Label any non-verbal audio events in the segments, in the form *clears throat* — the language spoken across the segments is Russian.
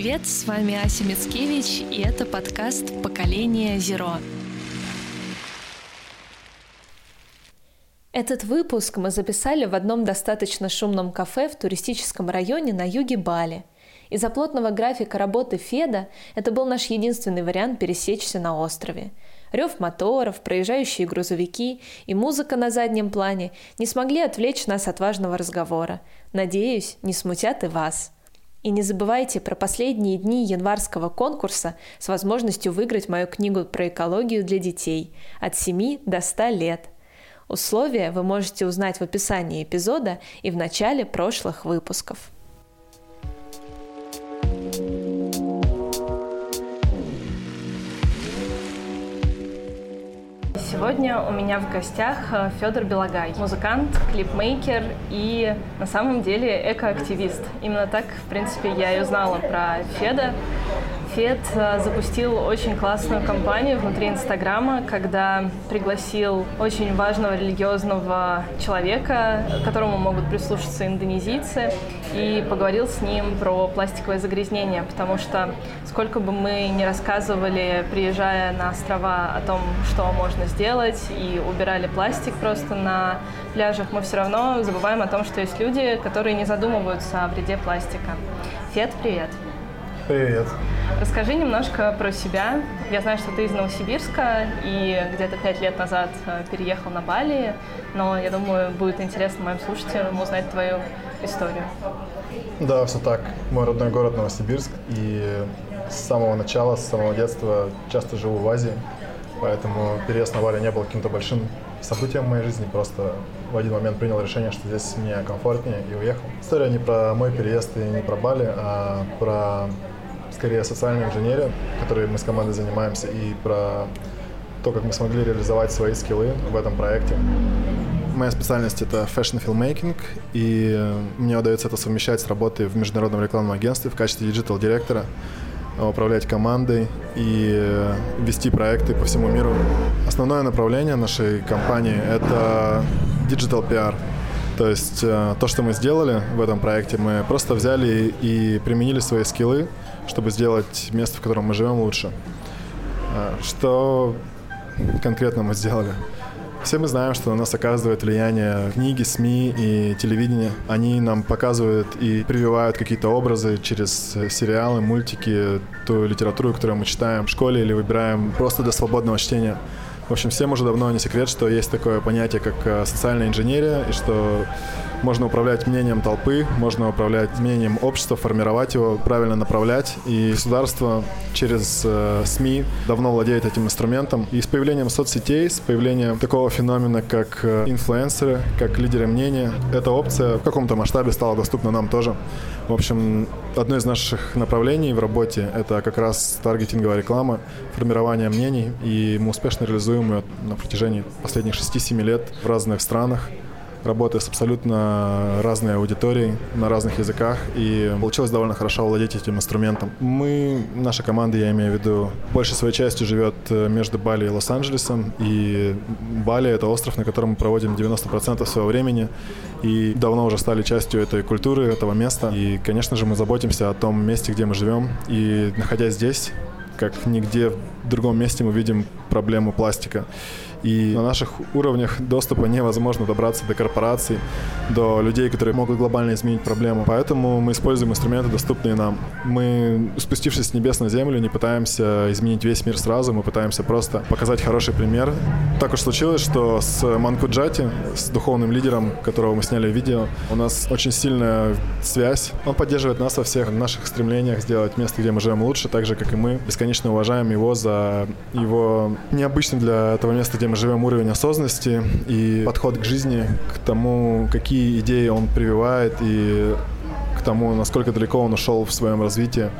привет! С вами Ася Мицкевич, и это подкаст «Поколение Зеро». Этот выпуск мы записали в одном достаточно шумном кафе в туристическом районе на юге Бали. Из-за плотного графика работы Феда это был наш единственный вариант пересечься на острове. Рев моторов, проезжающие грузовики и музыка на заднем плане не смогли отвлечь нас от важного разговора. Надеюсь, не смутят и вас. И не забывайте про последние дни январского конкурса с возможностью выиграть мою книгу про экологию для детей от 7 до 100 лет. Условия вы можете узнать в описании эпизода и в начале прошлых выпусков. Сегодня у меня в гостях э, Федор Белогай, музыкант, клипмейкер и на самом деле экоактивист. Именно так, в принципе, я и узнала про Феда. Э, запустил очень классную кампанию внутри Инстаграма, когда пригласил очень важного религиозного человека, которому могут прислушаться индонезийцы, и поговорил с ним про пластиковое загрязнение, потому что сколько бы мы ни рассказывали, приезжая на острова о том, что можно сделать, и убирали пластик просто на пляжах, мы все равно забываем о том, что есть люди, которые не задумываются о вреде пластика. Фед, привет! Привет. Расскажи немножко про себя. Я знаю, что ты из Новосибирска и где-то пять лет назад э, переехал на Бали, но я думаю, будет интересно моим слушателям узнать твою историю. Да, все так. Мой родной город Новосибирск, и с самого начала, с самого детства часто живу в Азии, поэтому переезд на Бали не был каким-то большим событием в моей жизни, просто в один момент принял решение, что здесь мне комфортнее и уехал. История не про мой переезд и не про Бали, а про скорее социальную инженерию, которой мы с командой занимаемся, и про то, как мы смогли реализовать свои скиллы в этом проекте. Моя специальность — это fashion filmmaking, и мне удается это совмещать с работой в международном рекламном агентстве в качестве диджитал-директора, управлять командой и вести проекты по всему миру. Основное направление нашей компании — это digital PR. То есть э, то, что мы сделали в этом проекте, мы просто взяли и применили свои скиллы чтобы сделать место, в котором мы живем, лучше. А, что конкретно мы сделали? Все мы знаем, что на нас оказывает влияние книги, СМИ и телевидение. Они нам показывают и прививают какие-то образы через сериалы, мультики, ту литературу, которую мы читаем в школе или выбираем просто для свободного чтения. В общем, всем уже давно не секрет, что есть такое понятие, как э, социальная инженерия, и что можно управлять мнением толпы, можно управлять мнением общества, формировать его, правильно направлять. И государство через э, СМИ давно владеет этим инструментом. И с появлением соцсетей, с появлением такого феномена, как э, инфлюенсеры, как лидеры мнения, эта опция в каком-то масштабе стала доступна нам тоже. В общем, одно из наших направлений в работе — это как раз таргетинговая реклама, формирование мнений, и мы успешно реализуем ее на протяжении последних 6-7 лет в разных странах работая с абсолютно разной аудиторией на разных языках, и получилось довольно хорошо владеть этим инструментом. Мы, наша команда, я имею в виду, большей своей частью живет э, между Бали и Лос-Анджелесом, и Бали — это остров, на котором мы проводим 90% своего времени, и давно уже стали частью этой культуры, этого места. И, конечно же, мы заботимся о том месте, где мы живем, и находясь здесь, как нигде в другом месте мы видим проблему пластика. И на наших уровнях доступа невозможно добраться до корпораций, до людей, которые могут глобально изменить проблему. Поэтому мы используем инструменты, доступные нам. Мы, спустившись с небес на землю, не пытаемся изменить весь мир сразу, мы пытаемся просто показать хороший пример. Так уж случилось, что с Манкуджати, с духовным лидером, которого мы сняли видео, у нас очень сильная связь. Он поддерживает нас во всех наших стремлениях сделать место, где мы живем лучше, так же, как и мы. Бесконечно уважаем его за его необычный для этого места, где мы живем, уровень осознанности и подход к жизни, к тому, какие идеи он прививает и к тому, насколько далеко он ушел в своем развитии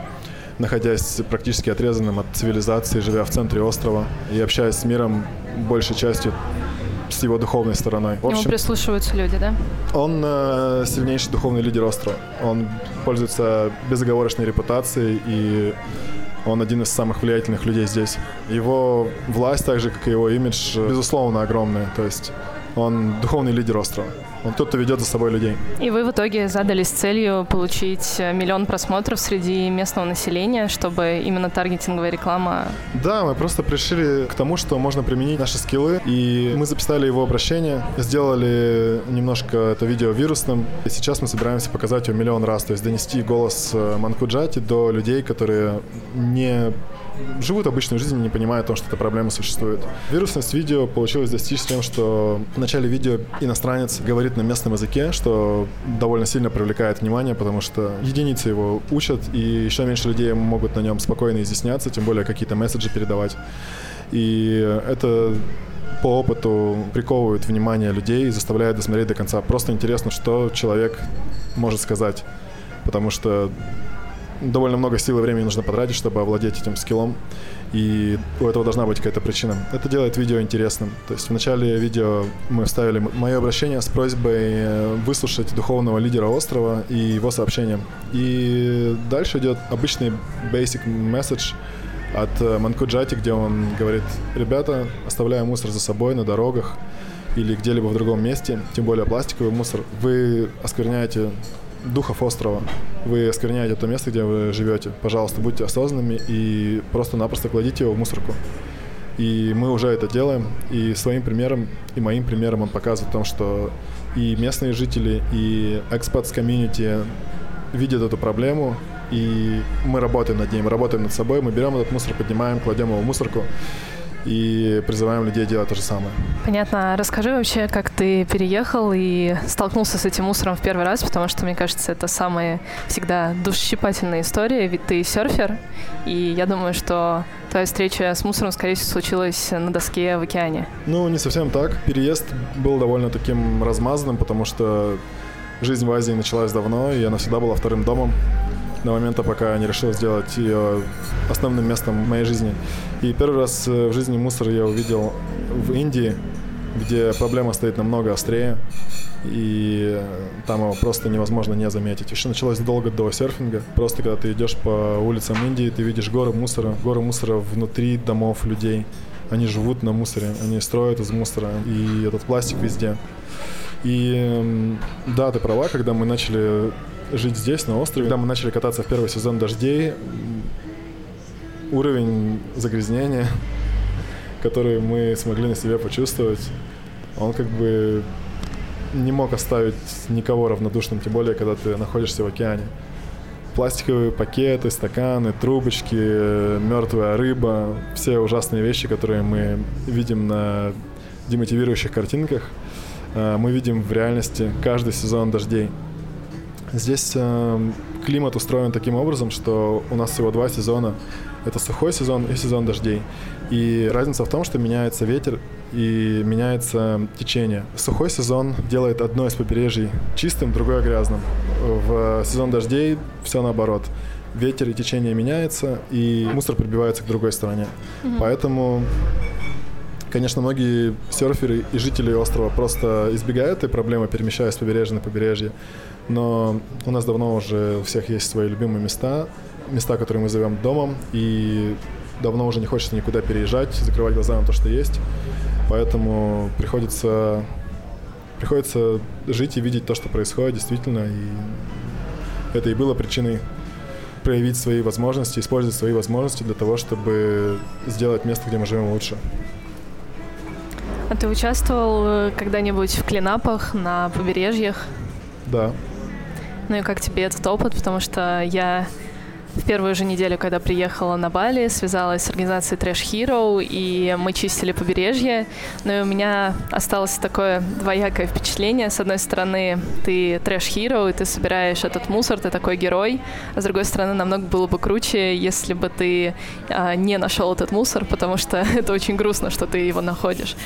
находясь практически отрезанным от цивилизации, живя в центре острова и общаясь с миром большей частью с его духовной стороной. В общем, Ему прислушиваются люди, да? Он э, сильнейший духовный лидер острова. Он пользуется безоговорочной репутацией и он один из самых влиятельных людей здесь. Его власть, так же как и его имидж, безусловно, огромная. То есть он духовный лидер острова. Он тот, кто ведет за собой людей. И вы в итоге задались целью получить миллион просмотров среди местного населения, чтобы именно таргетинговая реклама... Да, мы просто пришли к тому, что можно применить наши скиллы, и мы записали его обращение, сделали немножко это видео вирусным, и сейчас мы собираемся показать его миллион раз, то есть донести голос э, Манкуджати до людей, которые не живут обычную жизнь, не понимая о том, что эта проблема существует. Вирусность видео получилось достичь тем, что в начале видео иностранец говорит на местном языке, что довольно сильно привлекает внимание, потому что единицы его учат, и еще меньше людей могут на нем спокойно изъясняться, тем более какие-то месседжи передавать. И это по опыту приковывает внимание людей и заставляет досмотреть до конца. Просто интересно, что человек может сказать. Потому что довольно много сил и времени нужно потратить, чтобы овладеть этим скиллом. И у этого должна быть какая-то причина. Это делает видео интересным. То есть в начале видео мы вставили мое обращение с просьбой э, выслушать духовного лидера острова и его сообщение. И дальше идет обычный basic message от э, Манкуджати, где он говорит, ребята, оставляя мусор за собой на дорогах или где-либо в другом месте, тем более пластиковый мусор, вы оскверняете духов острова. Вы оскверняете то место, где вы живете. Пожалуйста, будьте осознанными и просто-напросто кладите его в мусорку. И мы уже это делаем. И своим примером, и моим примером он показывает о том, что и местные жители, и экспатс комьюнити видят эту проблему, и мы работаем над ней, мы работаем над собой, мы берем этот мусор, поднимаем, кладем его в мусорку, и призываем людей делать то же самое. Понятно. Расскажи вообще, как ты переехал и столкнулся с этим мусором в первый раз, потому что, мне кажется, это самая всегда душесчипательная история, ведь ты серфер, и я думаю, что твоя встреча с мусором, скорее всего, случилась на доске в океане. Ну, не совсем так. Переезд был довольно таким размазанным, потому что жизнь в Азии началась давно, и она всегда была вторым домом до момента, пока я не решил сделать ее основным местом моей жизни. И первый раз э, в жизни мусор я увидел в Индии, где проблема стоит намного острее, и там его просто невозможно не заметить. Еще началось долго до серфинга. Просто когда ты идешь по улицам Индии, ты видишь горы мусора, горы мусора внутри домов людей. Они живут на мусоре, они строят из мусора, и этот пластик везде. И да, ты права, когда мы начали жить здесь, на острове. Когда мы начали кататься в первый сезон дождей, уровень загрязнения, который мы смогли на себе почувствовать, он как бы не мог оставить никого равнодушным, тем более, когда ты находишься в океане. Пластиковые пакеты, стаканы, трубочки, мертвая рыба, все ужасные вещи, которые мы видим на демотивирующих картинках, э, мы видим в реальности каждый сезон дождей. Здесь э, климат устроен таким образом, что у нас всего два сезона. Это сухой сезон и сезон дождей. И разница в том, что меняется ветер и меняется течение. Сухой сезон делает одно из побережий чистым, другое грязным. В сезон дождей все наоборот. Ветер и течение меняется, и мусор прибивается к другой стороне. Mm-hmm. Поэтому Конечно, многие серферы и жители острова просто избегают этой проблемы, перемещаясь с побережья на побережье. Но у нас давно уже у всех есть свои любимые места, места, которые мы зовем домом, и давно уже не хочется никуда переезжать, закрывать глаза на то, что есть. Поэтому приходится, приходится жить и видеть то, что происходит действительно. И это и было причиной проявить свои возможности, использовать свои возможности для того, чтобы сделать место, где мы живем, лучше. А ты участвовал э, когда-нибудь в клинапах на побережьях? Да. Ну и как тебе этот опыт? Потому что я в первую же неделю, когда приехала на Бали, связалась с организацией Trash Hero, и мы чистили побережье. Но и у меня осталось такое двоякое впечатление. С одной стороны, ты Trash Hero, и ты собираешь этот мусор, ты такой герой. А с другой стороны, намного было бы круче, если бы ты а, не нашел этот мусор, потому что *laughs* это очень грустно, что ты его находишь.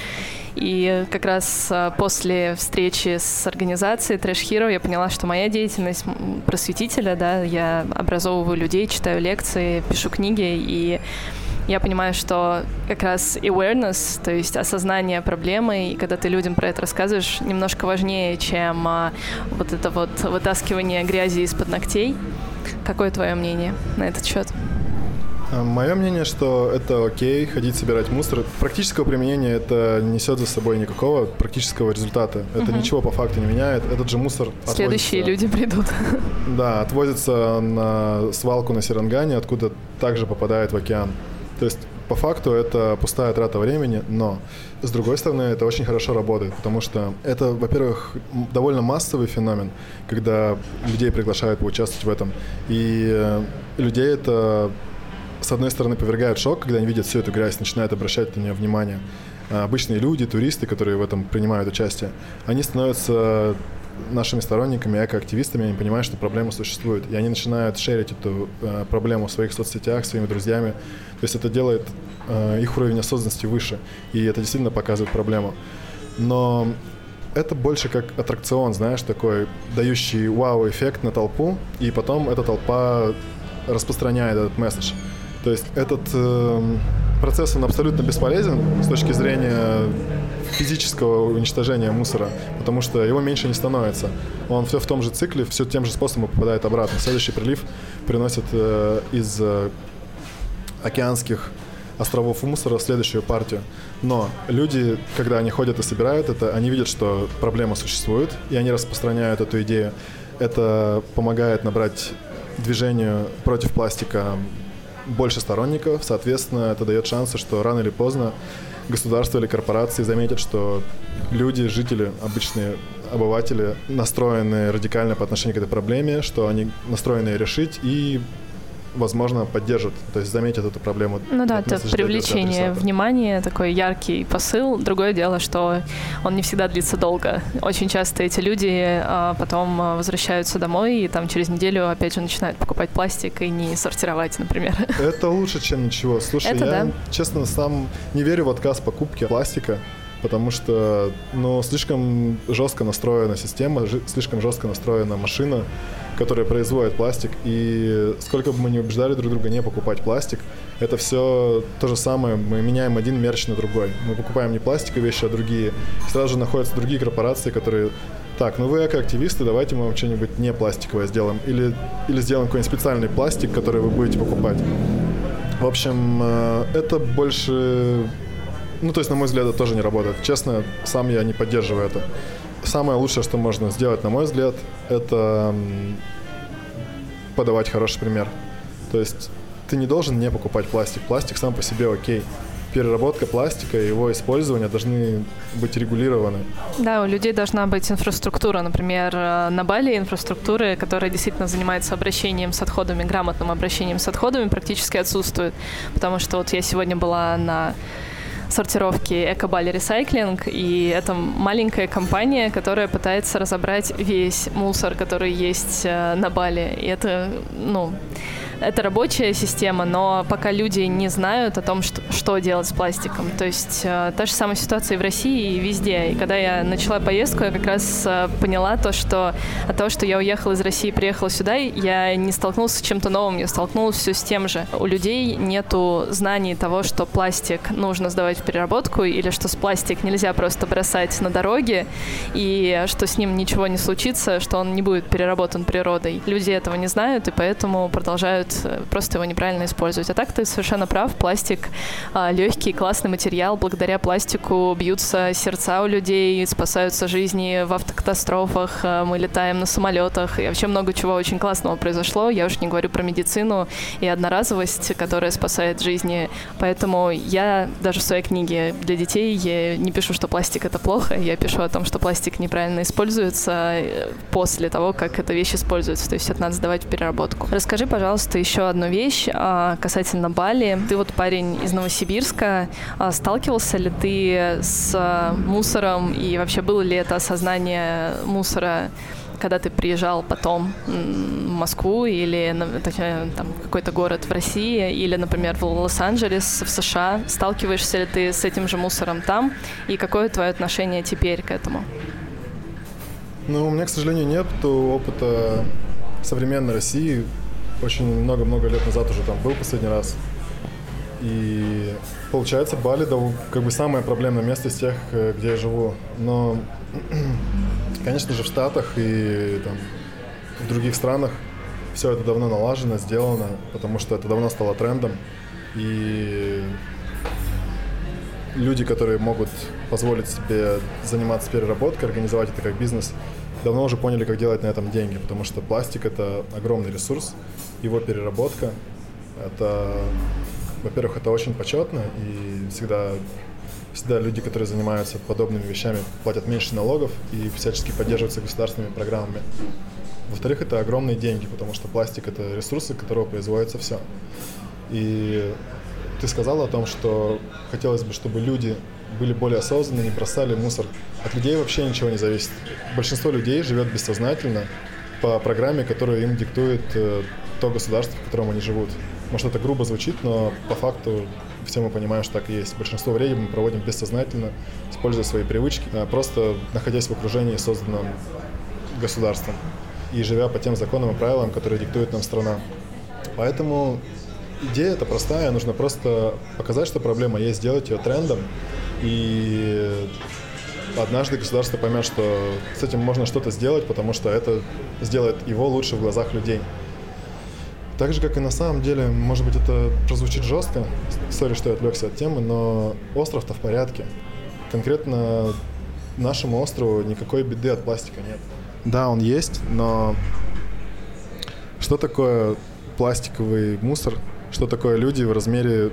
И как раз а, после встречи с организацией Trash Hero я поняла, что моя деятельность просветителя, да, я образовываю людей, читаю лекции, пишу книги, и я понимаю, что как раз awareness, то есть осознание проблемы, и когда ты людям про это рассказываешь, немножко важнее, чем а, вот это вот вытаскивание грязи из-под ногтей. Какое твое мнение на этот счет? А, Мое мнение, что это окей, ходить собирать мусор. Практического применения это несет за собой никакого практического результата. Это Мгм. ничего по факту не меняет. Этот же мусор Следующие люди придут. *laughs* Да, отвозится на свалку на Серангане, откуда также попадает в океан. То есть по факту это пустая трата времени, но с другой стороны это очень хорошо работает, потому что это, во-первых, довольно массовый феномен, когда людей приглашают поучаствовать в этом. И э, людей это, с одной стороны, повергает в шок, когда они видят всю эту грязь, начинают обращать на нее внимание. А Обычные люди, туристы, которые в этом принимают участие, они становятся нашими сторонниками, экоактивистами, они понимают, что проблема существует. И они начинают шерить эту э, проблему в своих соцсетях, своими друзьями. То есть это делает э, их уровень осознанности выше. И это действительно показывает проблему. Но это больше как аттракцион, знаешь, такой, дающий вау-эффект на толпу, и потом эта толпа распространяет этот месседж. То есть этот эм, процесс, он абсолютно бесполезен с точки зрения физического уничтожения мусора, потому что его меньше не становится. Он все в том же цикле, все тем же способом попадает обратно. Следующий прилив приносит э, из э, океанских островов мусора следующую партию. Но люди, когда они ходят и собирают это, они видят, что проблема существует, и они распространяют эту идею. Это помогает набрать движению против пластика больше сторонников, соответственно, это дает шансы, что рано или поздно государство или корпорации заметят, что люди, жители, обычные обыватели настроены радикально по отношению к этой проблеме, что они настроены решить и возможно, поддержат, то есть заметят эту проблему. Ну да, это привлечение внимания, такой яркий посыл. Другое дело, что он не всегда длится долго. Очень часто эти люди а, потом а, возвращаются домой и там через неделю опять же начинают покупать пластик и не сортировать, например. Это лучше, чем ничего. Слушай, Это я, да. честно, сам не верю в отказ покупки пластика, потому что, ну, слишком жестко настроена система, слишком жестко настроена машина, которая производит пластик, и сколько бы мы ни убеждали друг друга не покупать пластик, это все то же самое, мы меняем один мерч на другой. Мы покупаем не пластиковые вещи, а другие. Сразу же находятся другие корпорации, которые так, ну вы экоактивисты, давайте мы вам что-нибудь не пластиковое сделаем. Или, или сделаем какой-нибудь специальный пластик, который вы будете покупать. В общем, э, это больше... Ну, то есть, на мой взгляд, это тоже не работает. Честно, сам я не поддерживаю это. Самое лучшее, что можно сделать, на мой взгляд, это подавать хороший пример. То есть, ты не должен не покупать пластик. Пластик сам по себе окей. Переработка пластика и его использование должны быть регулированы. Да, у людей должна быть инфраструктура. Например, э, на Бали инфраструктуры, которая действительно занимается обращением с отходами, грамотным обращением с отходами, практически отсутствует. Потому что вот я сегодня была на сортировки Экобали Recycling, и это маленькая компания, которая пытается разобрать весь мусор, который есть э, на Бали. И это, ну, это рабочая система, но пока люди не знают о том, что, что делать с пластиком. То есть э, та же самая ситуация и в России, и везде. И когда я начала поездку, я как раз э, поняла то, что от того, что я уехала из России и приехала сюда, я не столкнулась с чем-то новым, я столкнулась все с тем же. У людей нету знаний того, что пластик нужно сдавать в переработку, или что с пластик нельзя просто бросать на дороге, и что с ним ничего не случится, что он не будет переработан природой. Люди этого не знают, и поэтому продолжают просто его неправильно использовать. А так ты совершенно прав, пластик легкий, классный материал. Благодаря пластику бьются сердца у людей, спасаются жизни в автокатастрофах, э, мы летаем на самолетах, и вообще много чего очень классного произошло. Я уж не говорю про медицину и одноразовость, которая спасает жизни. Поэтому я даже в своей книге для детей я не пишу, что пластик это плохо, я пишу о том, что пластик неправильно используется э, после того, как эта вещь используется. То есть это надо сдавать в переработку. Расскажи, пожалуйста, еще одну вещь а, касательно Бали. Ты вот парень из Новосибирска. А, Сталкивался ли ты с а, мусором и вообще было ли это осознание мусора когда ты приезжал потом в Москву или точнее, там, какой-то город в России или, например, в Лос-Анджелес, в США, сталкиваешься ли ты с этим же мусором там и какое твое отношение теперь к этому? Ну, у меня, к сожалению, нет опыта современной России. Очень много-много лет назад уже там был последний раз. И получается, Бали да, как бы самое проблемное место из тех, э, где я живу. Но, *clears throat* конечно же, в Штатах и там, в других странах все это давно налажено, сделано, потому что это давно стало трендом. И люди, которые могут позволить себе заниматься переработкой, организовать это как бизнес, давно уже поняли, как делать на этом деньги, потому что пластик — это огромный ресурс, его переработка — это, во-первых, это очень почетно, и всегда, всегда люди, которые занимаются подобными вещами, платят меньше налогов и всячески поддерживаются государственными программами. Во-вторых, это огромные деньги, потому что пластик — это ресурсы, которого производится все. И ты сказала о том, что хотелось бы, чтобы люди были более осознанны, не бросали мусор. От людей вообще ничего не зависит. Большинство людей живет бессознательно по программе, которую им диктует э, то государство, в котором они живут. Может, это грубо звучит, но по факту все мы понимаем, что так и есть. Большинство времени мы проводим бессознательно, используя свои привычки, а просто находясь в окружении, созданном государством и живя по тем законам и правилам, которые диктует нам страна. Поэтому идея это простая, нужно просто показать, что проблема есть, сделать ее трендом, и однажды государство поймет, что с этим можно что-то сделать, потому что это сделает его лучше в глазах людей. Так же, как и на самом деле, может быть, это прозвучит жестко, сори, что я отвлекся от темы, но остров-то в порядке. Конкретно нашему острову никакой беды от пластика нет. Да, он есть, но что такое пластиковый мусор? Что такое люди в размере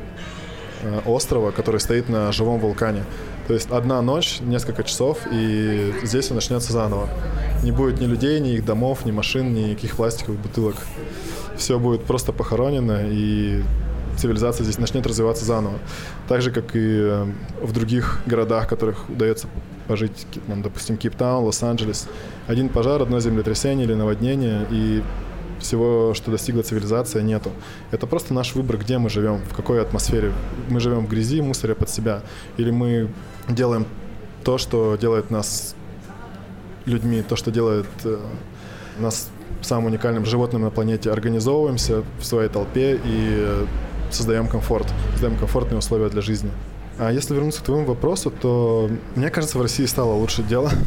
э, острова, который стоит на живом вулкане? То есть одна ночь, несколько часов, и здесь он начнется заново. Не будет ни людей, ни их домов, ни машин, ни никаких пластиковых бутылок. Все будет просто похоронено, и цивилизация здесь начнет развиваться заново. Так же, как и э, в других городах, в которых удается пожить, допустим, Кейптаун, Лос-Анджелес. Один пожар, одно землетрясение или наводнение, и всего, что достигла цивилизация, нету. Это просто наш выбор, где мы живем, в какой атмосфере. Мы живем в грязи, мусоре под себя, или мы делаем то, что делает нас людьми, то, что делает э, нас самым уникальным животным на планете, организовываемся в своей толпе и создаем комфорт, создаем комфортные условия для жизни. А если вернуться к твоему вопросу, то мне кажется, в России стало лучше дело. *laughs*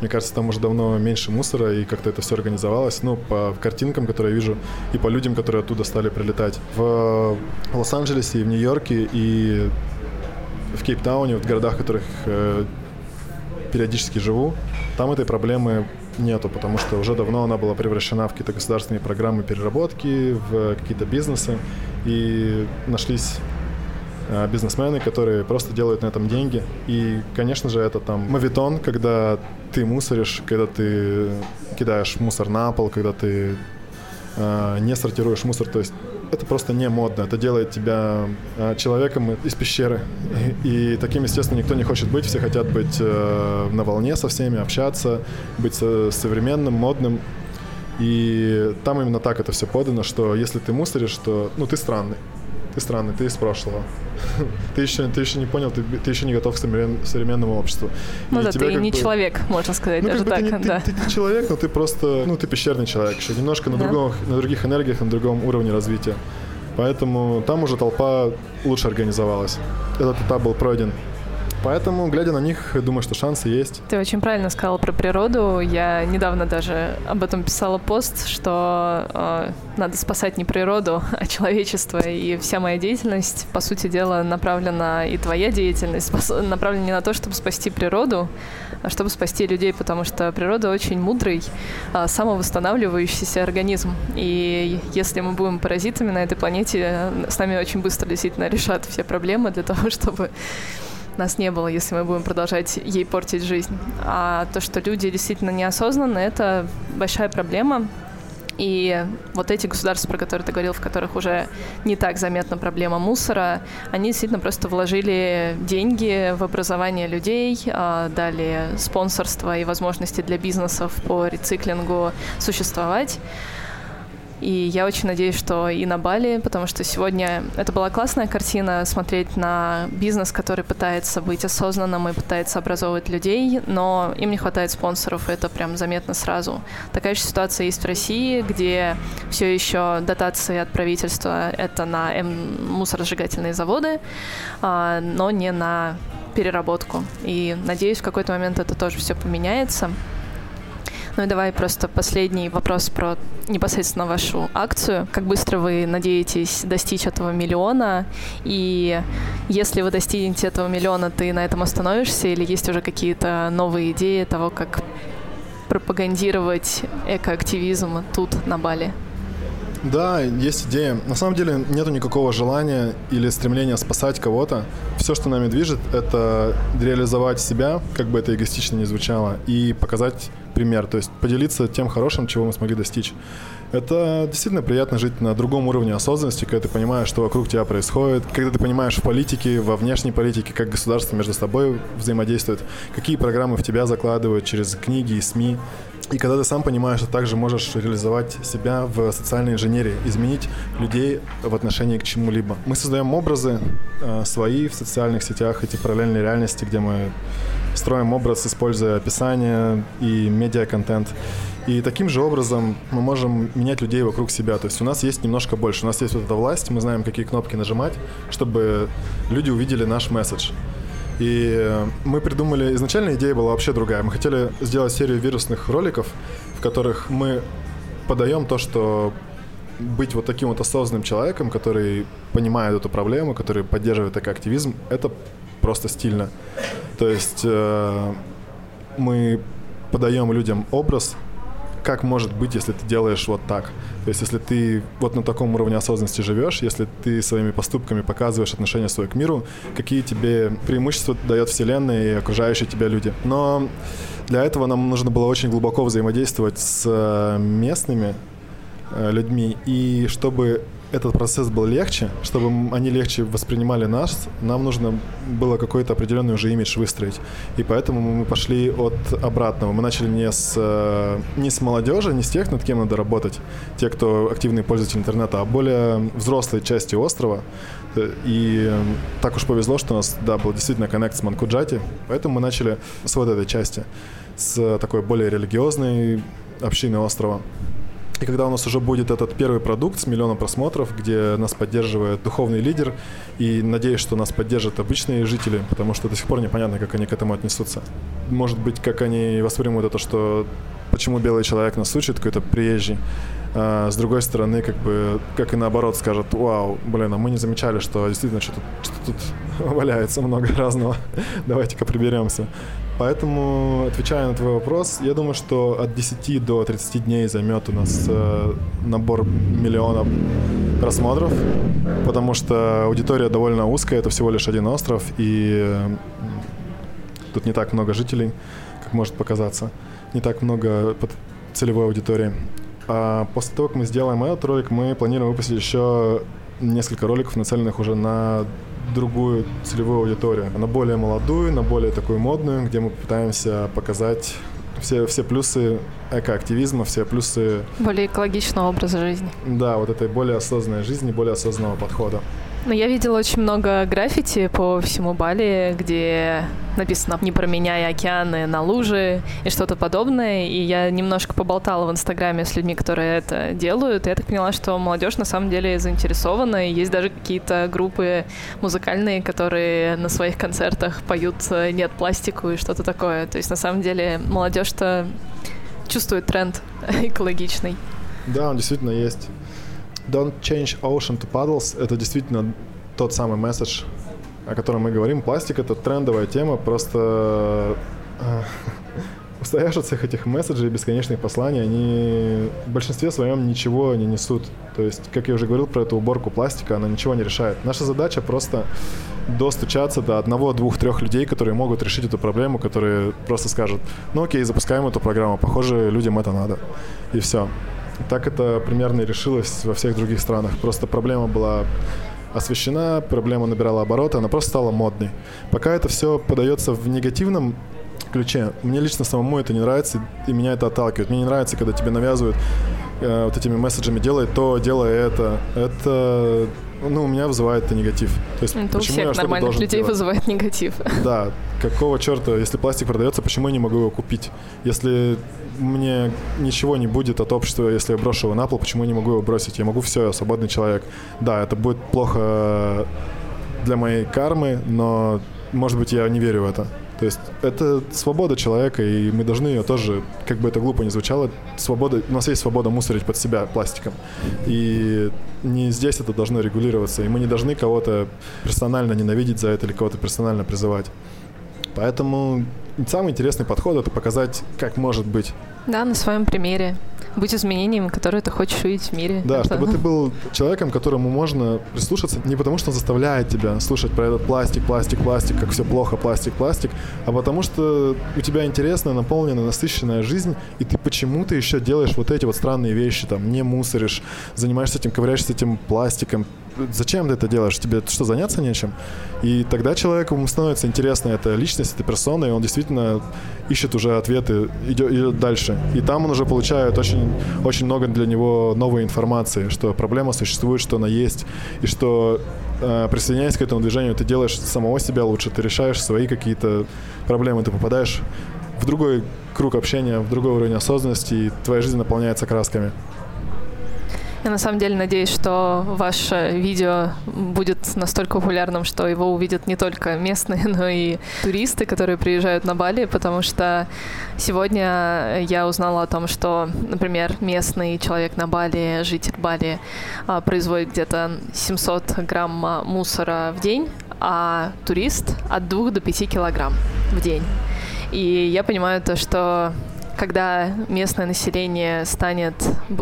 Мне кажется, там уже давно меньше мусора, и как-то это все организовалось. Ну, по картинкам, которые я вижу, и по людям, которые оттуда стали прилетать. В Лос-Анджелесе и в Нью-Йорке, и в Кейптауне, в городах, в которых э, периодически живу, там этой проблемы нету, потому что уже давно она была превращена в какие-то государственные программы переработки, в какие-то бизнесы, и нашлись Э, бизнесмены, которые просто делают на этом деньги. И, конечно же, это там мавитон, когда ты мусоришь, когда ты кидаешь мусор на пол, когда ты э, не сортируешь мусор. То есть это просто не модно. Это делает тебя э, человеком из пещеры. И, таким, естественно, никто не хочет быть. Все хотят быть э, на волне со всеми, общаться, быть со, современным, модным. И там именно так это все подано, что если ты мусоришь, то ну ты странный ты странный, ты из прошлого. *laughs* ты, еще, ты еще не понял, ты, ты еще не готов к современному обществу. Ну и да, ты не бы... человек, можно сказать, ну, даже так. Ты, да. ты, ты, ты не человек, но ты просто, ну, ты пещерный человек еще, немножко на, да. другом, на других энергиях, на другом уровне развития. Поэтому там уже толпа лучше организовалась. Этот этап был пройден. Поэтому, глядя на них, думаю, что шансы есть. Ты очень правильно сказала про природу. Я недавно даже об этом писала пост, что э, надо спасать не природу, *laughs* а человечество. И вся моя деятельность, по сути дела, направлена, и твоя деятельность направлена не на то, чтобы спасти природу, а чтобы спасти людей, потому что природа очень мудрый, э, самовосстанавливающийся организм. И если мы будем паразитами на этой планете, с нами очень быстро действительно *laughs* решат все проблемы для того, чтобы нас не было, если мы будем продолжать ей портить жизнь. А то, что люди действительно неосознанны, это большая проблема. И вот эти государства, про которые ты говорил, в которых уже не так заметна проблема мусора, они действительно просто вложили деньги в образование людей, а, дали спонсорство и возможности для бизнесов по рециклингу существовать. И я очень надеюсь, что и на Бали, потому что сегодня это была классная картина смотреть на бизнес, который пытается быть осознанным и пытается образовывать людей, но им не хватает спонсоров, и это прям заметно сразу. Такая же ситуация есть в России, где все еще дотации от правительства это на мусоросжигательные заводы, а, но не на переработку. И надеюсь, в какой-то момент это тоже все поменяется. Ну и давай просто последний вопрос про непосредственно вашу акцию. Как быстро вы надеетесь достичь этого миллиона? И если вы достигнете этого миллиона, ты на этом остановишься или есть уже какие-то новые идеи того, как пропагандировать экоактивизм тут, на Бали? Да, есть идея. На самом деле нету никакого желания или стремления спасать кого-то. Все, что нами движет, это реализовать себя, как бы это эгоистично не звучало, и показать пример, то есть поделиться тем хорошим, чего мы смогли достичь. Это действительно приятно жить на другом уровне осознанности, когда ты понимаешь, что вокруг тебя происходит, когда ты понимаешь в политике, во внешней политике, как государство между собой взаимодействует, какие программы в тебя закладывают через книги и СМИ. И когда ты сам понимаешь, что также можешь реализовать себя в социальной инженерии, изменить людей в отношении к чему-либо. Мы создаем образы э, свои в социальных сетях, эти параллельные реальности, где мы строим образ, используя описание и медиа-контент. И таким же образом мы можем менять людей вокруг себя. То есть у нас есть немножко больше. У нас есть вот эта власть, мы знаем, какие кнопки нажимать, чтобы люди увидели наш месседж. И мы придумали... Изначально идея была вообще другая. Мы хотели сделать серию вирусных роликов, в которых мы подаем то, что быть вот таким вот осознанным человеком, который понимает эту проблему, который поддерживает экоактивизм, это просто стильно. То есть э, мы подаем людям образ как может быть, если ты делаешь вот так. То есть, если ты вот на таком уровне осознанности живешь, если ты своими поступками показываешь отношение свое к миру, какие тебе преимущества дает Вселенная и окружающие тебя люди. Но для этого нам нужно было очень глубоко взаимодействовать с э, местными э, людьми, и чтобы этот процесс был легче, чтобы они легче воспринимали нас, нам нужно было какой-то определенный уже имидж выстроить. И поэтому мы пошли от обратного. Мы начали не с, э, не с молодежи, не с тех, над кем надо работать, те, кто активные пользователи интернета, а более взрослой части острова. И так уж повезло, что у нас, да, был действительно коннект с Манкуджати, поэтому мы начали с вот этой части, с такой более религиозной общины острова. И когда у нас уже будет этот первый продукт с миллионом просмотров, где нас поддерживает духовный лидер, и надеюсь, что нас поддержат обычные жители, потому что до сих пор непонятно, как они к этому отнесутся. Может быть, как они воспримут это, что почему белый человек нас учит, какой-то приезжий. А, с другой стороны, как бы, как и наоборот, скажут, вау, блин, а мы не замечали, что действительно что-то, что тут *laughs* валяется много разного. Давайте-ка приберемся. Поэтому, отвечая на твой вопрос, я думаю, что от 10 до 30 дней займет у нас э, набор миллионов просмотров, потому что аудитория довольно узкая, это всего лишь один остров, и тут не так много жителей, как может показаться, не так много целевой аудитории. А после того, как мы сделаем этот ролик, мы планируем выпустить еще несколько роликов, нацеленных уже на другую целевую аудиторию, на более молодую, на более такую модную, где мы пытаемся показать все, все плюсы экоактивизма, все плюсы... Более экологичного образа жизни. Да, вот этой более осознанной жизни, более осознанного подхода. Ну, я видела очень много граффити по всему Бали, где написано «Не променяй океаны на лужи» и что-то подобное. И я немножко поболтала в Инстаграме с людьми, которые это делают. И я так поняла, что молодежь на самом деле заинтересована. И есть даже какие-то группы музыкальные, которые на своих концертах поют «Нет пластику» и что-то такое. То есть на самом деле молодежь-то чувствует тренд *laughs* экологичный. Да, он действительно есть. Don't change ocean to puddles — это действительно тот самый месседж, о котором мы говорим. Пластик — это трендовая тема, просто э, *laughs* устоявшись от всех этих месседжей, бесконечных посланий, они в большинстве своем ничего не несут. То есть, как я уже говорил про эту уборку пластика, она ничего не решает. Наша задача просто достучаться до одного, двух, трех людей, которые могут решить эту проблему, которые просто скажут, ну окей, запускаем эту программу, похоже, людям это надо. И все. Так это примерно и решилось во всех других странах. Просто проблема была освещена, проблема набирала обороты, она просто стала модной. Пока это все подается в негативном ключе, мне лично самому это не нравится, и меня это отталкивает. Мне не нравится, когда тебе навязывают э, вот этими месседжами «делай то, делай это». Это ну, у меня вызывает это негатив. То есть, это почему у всех я нормальных людей делать? вызывает негатив. Да, какого черта, если пластик продается, почему я не могу его купить? Если мне ничего не будет от общества, если я брошу его на пол, почему я не могу его бросить? Я могу все, я свободный человек. Да, это будет плохо для моей кармы, но, может быть, я не верю в это. То есть это свобода человека, и мы должны ее тоже, как бы это глупо ни звучало, свобода, у нас есть свобода мусорить под себя пластиком. И не здесь это должно регулироваться, и мы не должны кого-то персонально ненавидеть за это или кого-то персонально призывать. Поэтому самый интересный подход — это показать, как может быть. Да, на своем примере быть изменением, которое ты хочешь увидеть в мире. Да, это... чтобы ты был человеком, которому можно прислушаться не потому, что он заставляет тебя слушать про этот пластик, пластик, пластик, как все плохо, пластик, пластик, а потому что у тебя интересная, наполненная, насыщенная жизнь, и ты почему-то еще делаешь вот эти вот странные вещи, там, не мусоришь, занимаешься этим, ковыряешься этим пластиком, зачем ты это делаешь? Тебе что, заняться нечем? И тогда человеку становится интересна эта личность, эта персона, и он действительно ищет уже ответы, идет, идет дальше. И там он уже получает очень, очень много для него новой информации, что проблема существует, что она есть, и что э, присоединяясь к этому движению, ты делаешь самого себя лучше, ты решаешь свои какие-то проблемы, ты попадаешь в другой круг общения, в другой уровень осознанности, и твоя жизнь наполняется красками. Я на самом деле надеюсь, что ваше видео будет настолько популярным, что его увидят не только местные, *laughs* но и туристы, которые приезжают на Бали, потому что сегодня я узнала о том, что, например, местный человек на Бали, житель Бали, а, производит где-то 700 грамм мусора в день, а турист от 2 до 5 килограмм в день. И я понимаю то, что когда местное население станет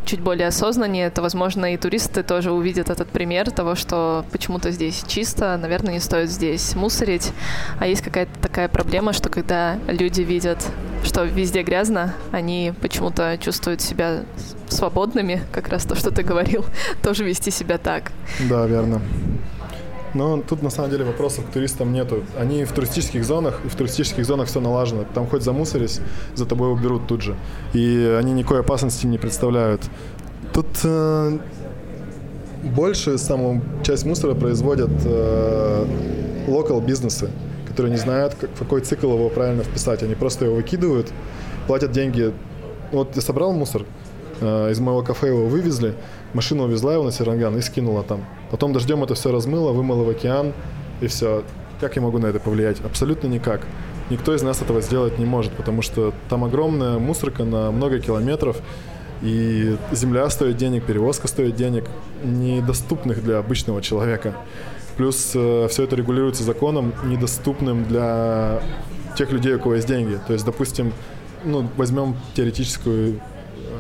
чуть более осознаннее, то, возможно, и туристы тоже увидят этот пример того, что почему-то здесь чисто, наверное, не стоит здесь мусорить. А есть какая-то такая проблема, что когда люди видят, что везде грязно, они почему-то чувствуют себя свободными, как раз то, что ты говорил, *laughs* тоже вести себя так. Да, верно. Но тут на самом деле вопросов к туристам нету. Они в туристических зонах, и в туристических зонах все налажено. Там хоть замусорись, за тобой уберут тут же. И они никакой опасности не представляют. Тут э, больше самую часть мусора производят э, local бизнесы, которые не знают, как, в какой цикл его правильно вписать. Они просто его выкидывают, платят деньги. Вот я собрал мусор, э, из моего кафе его вывезли, машина увезла его на Серанган и скинула там. Потом дождем это все размыло, вымыло в океан, и все. Как я могу на это повлиять? Абсолютно никак. Никто из нас этого сделать не может, потому что там огромная мусорка на много километров, и земля стоит денег, перевозка стоит денег, недоступных для обычного человека. Плюс э, все это регулируется законом, недоступным для тех людей, у кого есть деньги. То есть, допустим, ну, возьмем теоретическую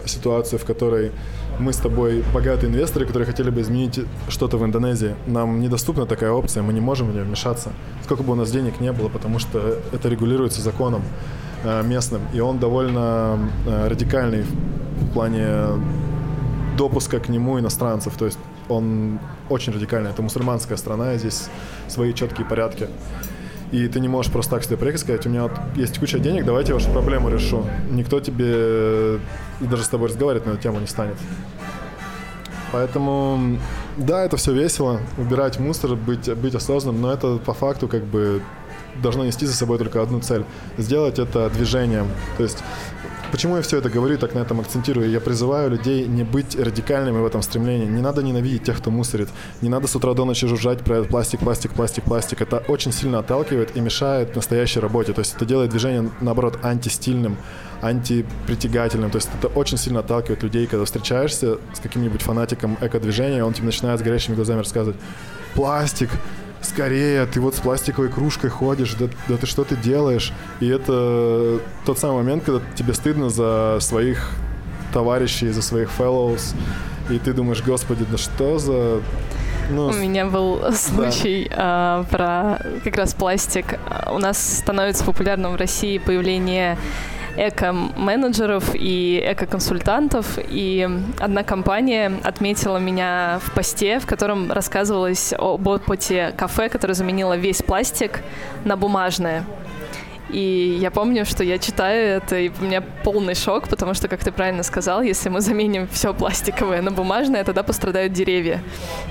ситуацию, в которой мы с тобой богатые инвесторы, которые хотели бы изменить что-то в Индонезии. Нам недоступна такая опция, мы не можем в нее вмешаться. Сколько бы у нас денег не было, потому что это регулируется законом э, местным. И он довольно э, радикальный в плане допуска к нему иностранцев. То есть он очень радикальный. Это мусульманская страна, здесь свои четкие порядки и ты не можешь просто так себе приехать и сказать, у меня вот есть куча денег, давайте я вашу проблему решу. Никто тебе даже с тобой разговаривать на эту тему не станет. Поэтому, да, это все весело, убирать мусор, быть, быть осознанным, но это по факту как бы должно нести за собой только одну цель. Сделать это движением. То есть Почему я все это говорю, так на этом акцентирую? Я призываю людей не быть радикальными в этом стремлении. Не надо ненавидеть тех, кто мусорит. Не надо с утра до ночи жужжать про пластик, пластик, пластик, пластик. Это очень сильно отталкивает и мешает настоящей работе. То есть это делает движение, наоборот, антистильным, антипритягательным. То есть это очень сильно отталкивает людей, когда встречаешься с каким-нибудь фанатиком эко-движения, он тебе начинает с горящими глазами рассказывать «Пластик! Скорее, ты вот с пластиковой кружкой ходишь, да, да ты что ты делаешь? И это тот самый момент, когда тебе стыдно за своих товарищей, за своих fellows, и ты думаешь, господи, да что за... Ну, У меня был случай да. э, про как раз пластик. У нас становится популярным в России появление эко-менеджеров и эко-консультантов. И одна компания отметила меня в посте, в котором рассказывалось об опыте кафе, которое заменило весь пластик на бумажное. И я помню, что я читаю это, и у меня полный шок, потому что, как ты правильно сказал, если мы заменим все пластиковое на бумажное, тогда пострадают деревья.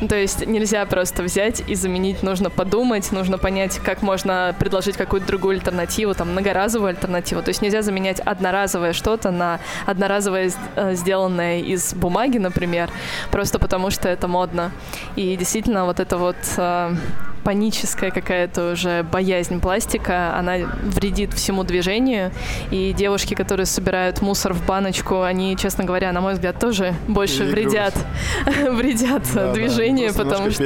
Ну, то есть нельзя просто взять и заменить, нужно подумать, нужно понять, как можно предложить какую-то другую альтернативу, там, многоразовую альтернативу. То есть нельзя заменять одноразовое что-то на одноразовое, э, сделанное из бумаги, например, просто потому что это модно. И действительно, вот это вот э, паническая какая-то уже боязнь пластика, она вредит всему движению, и девушки, которые собирают мусор в баночку, они, честно говоря, на мой взгляд, тоже больше вредят, *laughs* вредят да, движению, да, потому что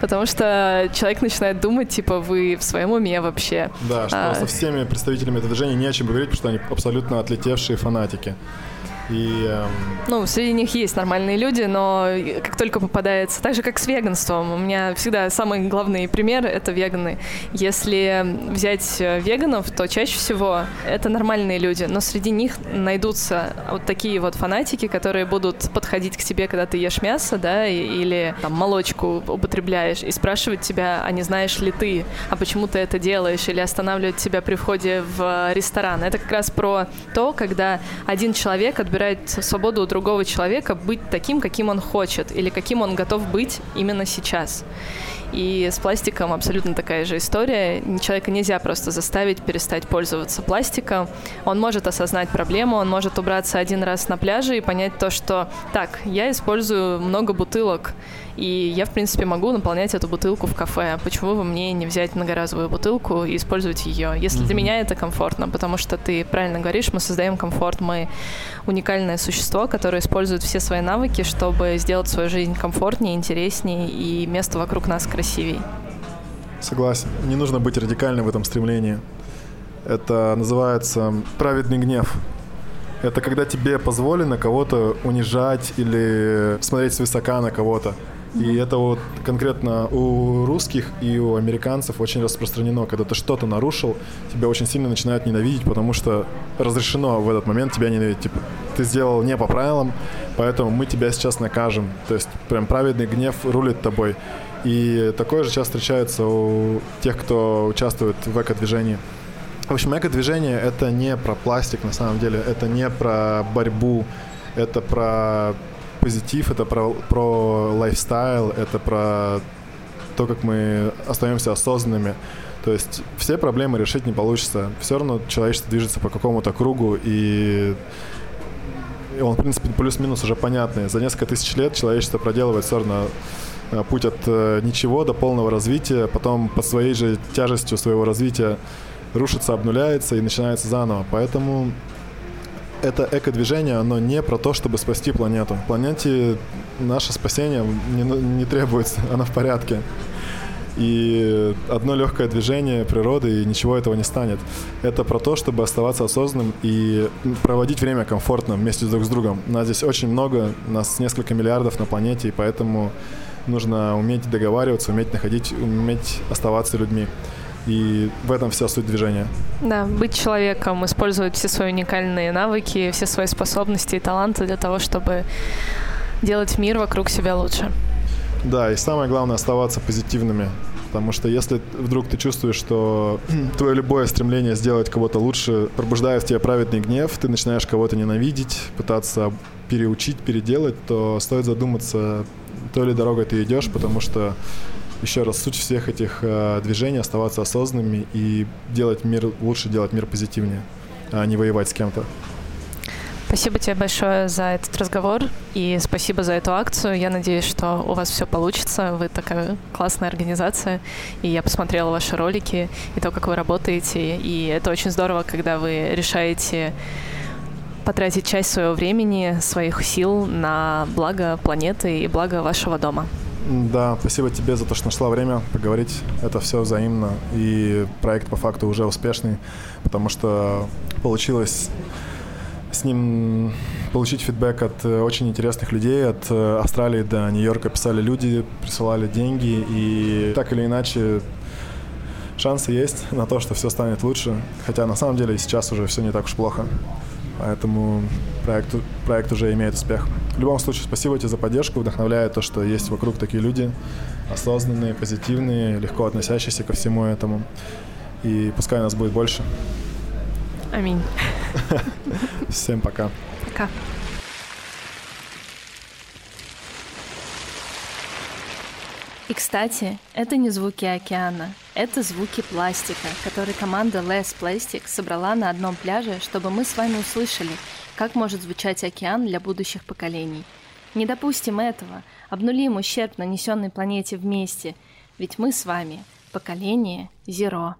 потому что человек начинает думать, типа, вы в своем уме вообще. Да, что а, со всеми представителями этого движения не о чем говорить, потому что они абсолютно отлетевшие фанатики. И, эм... Ну, среди них есть нормальные люди, но как только попадается, так же как с веганством, у меня всегда самый главный пример — это веганы. Если взять э, веганов, то чаще всего это нормальные люди, но среди них найдутся вот такие вот фанатики, которые будут подходить к тебе, когда ты ешь мясо, да, или там молочку употребляешь, и спрашивать тебя, а не знаешь ли ты, а почему ты это делаешь, или останавливать тебя при входе в ресторан. Это как раз про то, когда один человек отбирает забирает свободу у другого человека быть таким, каким он хочет, или каким он готов быть именно сейчас. И с пластиком абсолютно такая же история. Человека нельзя просто заставить перестать пользоваться пластиком. Он может осознать проблему, он может убраться один раз на пляже и понять то, что так, я использую много бутылок, и я, в принципе, могу наполнять эту бутылку в кафе. Почему бы мне не взять многоразовую бутылку и использовать ее? Если mm-hmm. для меня это комфортно, потому что ты правильно говоришь, мы создаем комфорт, мы уникальное существо, которое использует все свои навыки, чтобы сделать свою жизнь комфортнее, интереснее и место вокруг нас красивее красивей. Согласен. Не нужно быть радикальным в этом стремлении. Это называется праведный гнев. Это когда тебе позволено кого-то унижать или смотреть свысока на кого-то. И это вот конкретно у русских и у американцев очень распространено. Когда ты что-то нарушил, тебя очень сильно начинают ненавидеть, потому что разрешено в этот момент тебя ненавидеть. Типа, ты сделал не по правилам, поэтому мы тебя сейчас накажем. То есть прям праведный гнев рулит тобой. И такое же часто встречается у тех, кто участвует в эко-движении. В общем, эко-движение — это не про пластик на самом деле, это не про борьбу, это про позитив, это про, про лайфстайл, это про то, как мы остаемся осознанными. То есть все проблемы решить не получится. Все равно человечество движется по какому-то кругу, и он, в принципе, плюс-минус уже понятный. За несколько тысяч лет человечество проделывает все равно Э, путь от э, ничего до полного развития, потом под своей же тяжестью своего развития рушится, обнуляется и начинается заново. Поэтому это эко-движение, оно не про то, чтобы спасти планету. Планете наше спасение не, не требуется, оно в порядке. И одно легкое движение природы, и ничего этого не станет. Это про то, чтобы оставаться осознанным и проводить время комфортно вместе друг с другом. Нас здесь очень много, нас несколько миллиардов на планете, и поэтому нужно уметь договариваться, уметь находить, уметь оставаться людьми. И в этом вся суть движения. Да, быть человеком, использовать все свои уникальные навыки, все свои способности и таланты для того, чтобы делать мир вокруг себя лучше. Да, и самое главное оставаться позитивными. Потому что если вдруг ты чувствуешь, что *clears throat* твое любое стремление сделать кого-то лучше пробуждает в тебе праведный гнев, ты начинаешь кого-то ненавидеть, пытаться переучить, переделать, то стоит задуматься то ли дорогой ты идешь, потому что еще раз, суть всех этих э, движений оставаться осознанными и делать мир лучше, делать мир позитивнее, а не воевать с кем-то. Спасибо тебе большое за этот разговор и спасибо за эту акцию. Я надеюсь, что у вас все получится. Вы такая классная организация. И я посмотрела ваши ролики и то, как вы работаете. И это очень здорово, когда вы решаете потратить часть своего времени, своих сил на благо планеты и благо вашего дома. Да, спасибо тебе за то, что нашла время поговорить. Это все взаимно. И проект по факту уже успешный, потому что получилось с ним получить фидбэк от э, очень интересных людей. От э, Австралии до Нью-Йорка писали люди, присылали деньги. И так или иначе шансы есть на то, что все станет лучше. Хотя на самом деле сейчас уже все не так уж плохо. Поэтому проект, проект уже имеет успех. В любом случае, спасибо тебе за поддержку. Вдохновляет то, что есть вокруг такие люди, осознанные, позитивные, легко относящиеся ко всему этому. И пускай нас будет больше. Аминь. *laughs* Всем пока. Пока. И, кстати, это не звуки океана, это звуки пластика, который команда Less Plastic собрала на одном пляже, чтобы мы с вами услышали, как может звучать океан для будущих поколений. Не допустим этого, обнулим ущерб, нанесенный планете вместе. Ведь мы с вами поколение Зеро.